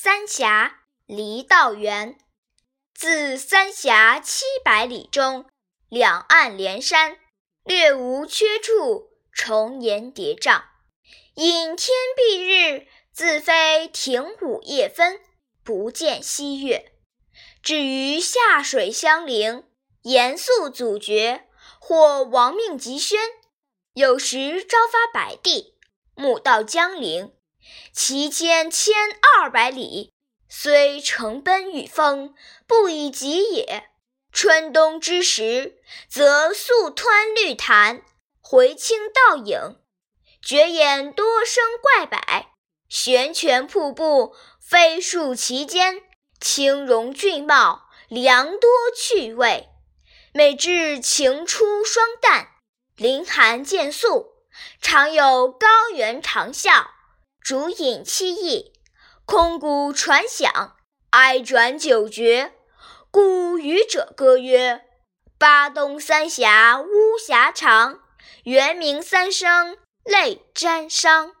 三峡离道元。自三峡七百里中，两岸连山，略无缺处，重岩叠嶂。隐天蔽日，自非亭午夜分，不见西月。至于下水相邻，严肃阻绝，或亡命急宣；有时朝发白帝，暮到江陵，其间千二百里。虽乘奔御风，不以疾也。春冬之时，则速湍绿潭，回清倒影，绝眼多生怪柏，悬泉瀑布，飞树其间，清容俊茂，良多趣味。每至晴初霜旦，林寒渐肃，常有高猿长啸，竹影凄异。空谷传响，哀转久绝。故渔者歌曰：“巴东三峡巫峡长，猿鸣三声泪沾裳。”